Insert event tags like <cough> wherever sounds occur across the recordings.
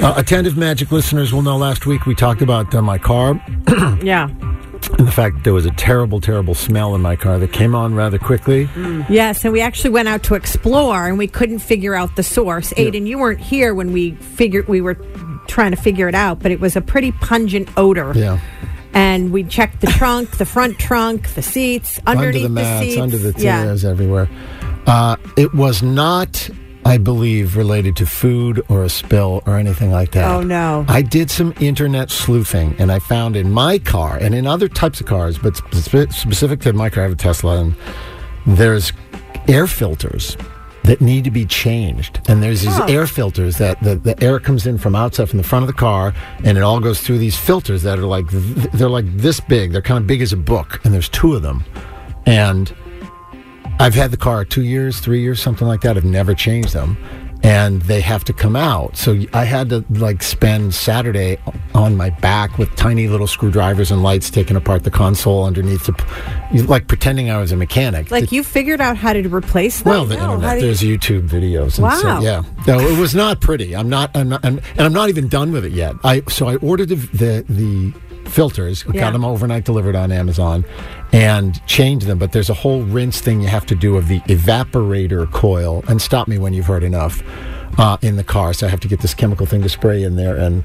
Uh, attentive Magic listeners will know last week we talked about uh, my car <clears throat> Yeah. and the fact that there was a terrible, terrible smell in my car that came on rather quickly. Yes, and we actually went out to explore and we couldn't figure out the source. Aiden, you weren't here when we figured we were trying to figure it out, but it was a pretty pungent odor. Yeah. And we checked the trunk, the front trunk, the seats, underneath under the mats, seats. under the yeah. chairs, everywhere. Uh, it was not, I believe, related to food or a spill or anything like that. Oh, no. I did some internet sleuthing and I found in my car and in other types of cars, but spe- specific to my car, I have a Tesla, and there's air filters that need to be changed. And there's these Oh. air filters that the, the air comes in from outside from the front of the car and it all goes through these filters that are like th- they're like this big. They're kind of big as a book and there's two of them. And I've had the car two years, three years, something like that. I've never changed them, and they have to come out. So I had to like spend Saturday on my back with tiny little screwdrivers and lights taking apart the console underneath, the, like pretending I was a mechanic. Like you figured out how to replace them? Well, the internet. There's YouTube videos. And so- Wow. yeah. No, it was not pretty. I'm not. I'm not. I'm, and I'm not even done with it yet. I so I ordered the the, the filters. Yeah. Got them overnight delivered on Amazon, and changed them. But there's a whole rinse thing you have to do of the evaporator coil. And stop me when you've heard enough. Uh, in the car, so I have to get this chemical thing to spray in there and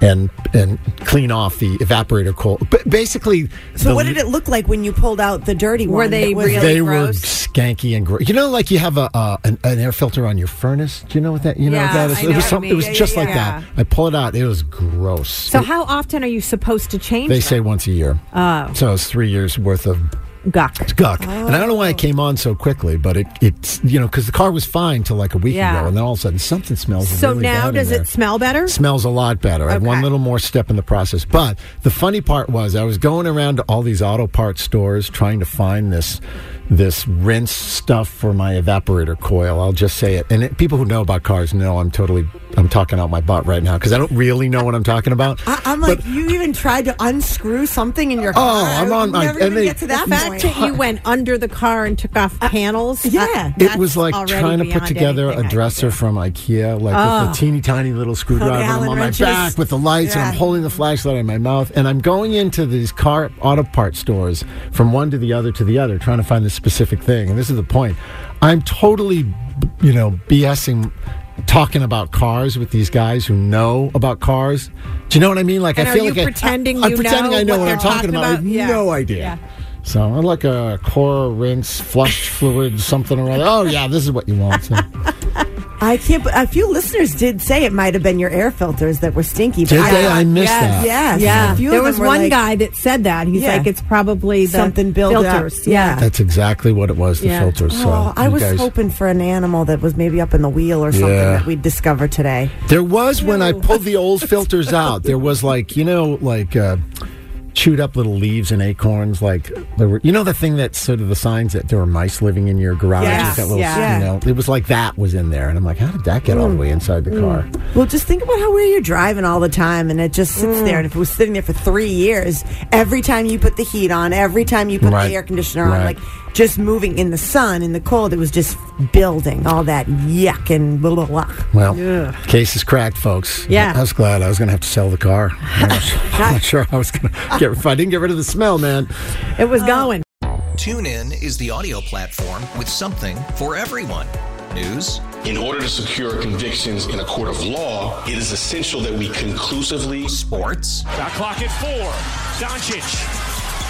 and and clean off the evaporator coil. But basically, So what did it look like when you pulled out the dirty one? Were they really they gross? were skanky and gross. You know, like you have a uh, an, an air filter on your furnace. Do you know what that? You know Yeah, that is? I it was some, It was mean. just Yeah, like yeah. that. I pull it out. It was gross. So It- how often are you supposed to change they them? say once a year. Oh. So it's three years worth of Guck. guck. And I don't know why it came on so quickly, but it it's you know because the car was fine till like a week Yeah. ago, and then all of a sudden something smells. So really now does it smell better? Smells a lot better. I have one little more step in the process. But the funny part was I was going around to all these auto parts stores trying to find this this rinse stuff for my evaporator coil. I'll just say it. And it, people who know about cars know I'm totally I'm talking out my butt right now because I don't really know what I'm talking about. I, I'm like, you even tried to unscrew something in your car. Oh, I'm I on my- Never and even they- get to that the fact point. that you went under the car and took off panels. yeah. uh, It was like trying to put together a dresser from IKEA, like Oh. with a teeny tiny little screwdriver. and I'm on my wrenches. back with the lights, and I'm holding the flashlight in my mouth, and I'm going into these car auto part stores from one to the other to the other, trying to find this specific thing. And this is the point: I'm totally, you know, BSing. Talking about cars with these guys who know about cars. Do you know what I mean? Like And I feel like I- pretending I, am you pretending know I know what what, I'm talking talking about. I have? Yeah. no idea. Yeah. So I'm like a core rinse, flush fluid, something or other. Oh yeah, this is what you want. So. <laughs> I can't. A few listeners did say it might have been your air filters that were stinky. but Did they? I missed yes, that. Yes. Yeah, A there was one like, guy that said that. He's Yeah. like, it's probably the Something built up. Yeah. That's exactly what it was. The Yeah. filters. So Oh, I was guys- hoping for an animal that was maybe up in the wheel or something Yeah. that we'd discover today. There was when I pulled the old filters out. There was like you know like uh, chewed up little leaves and acorns. Like there were you know the thing that sort of the signs that there were mice living in your garage. Yes, that little, yeah. You know, it was like that was in there, and I'm like, how did that get all the mm. way inside the car? Mm. Well, just think about how where you're driving all the time, and it just sits mm. there. And if it was sitting there for three years, every time you put the heat on, every time you put Right. the air conditioner on, Right. like just moving in the sun, in the cold, it was just building all that yuck and blah blah blah. Well, yeah. case is cracked, folks. Yeah. I was glad I was going to have to sell the car. <laughs> I'm not sure, I'm not sure I was going to get if I didn't get rid of the smell, man. It was going. TuneIn is the audio platform with something for everyone. News. In order to secure convictions in a court of law, it is essential that we conclusively. Sports. Got clock at four. Doncic.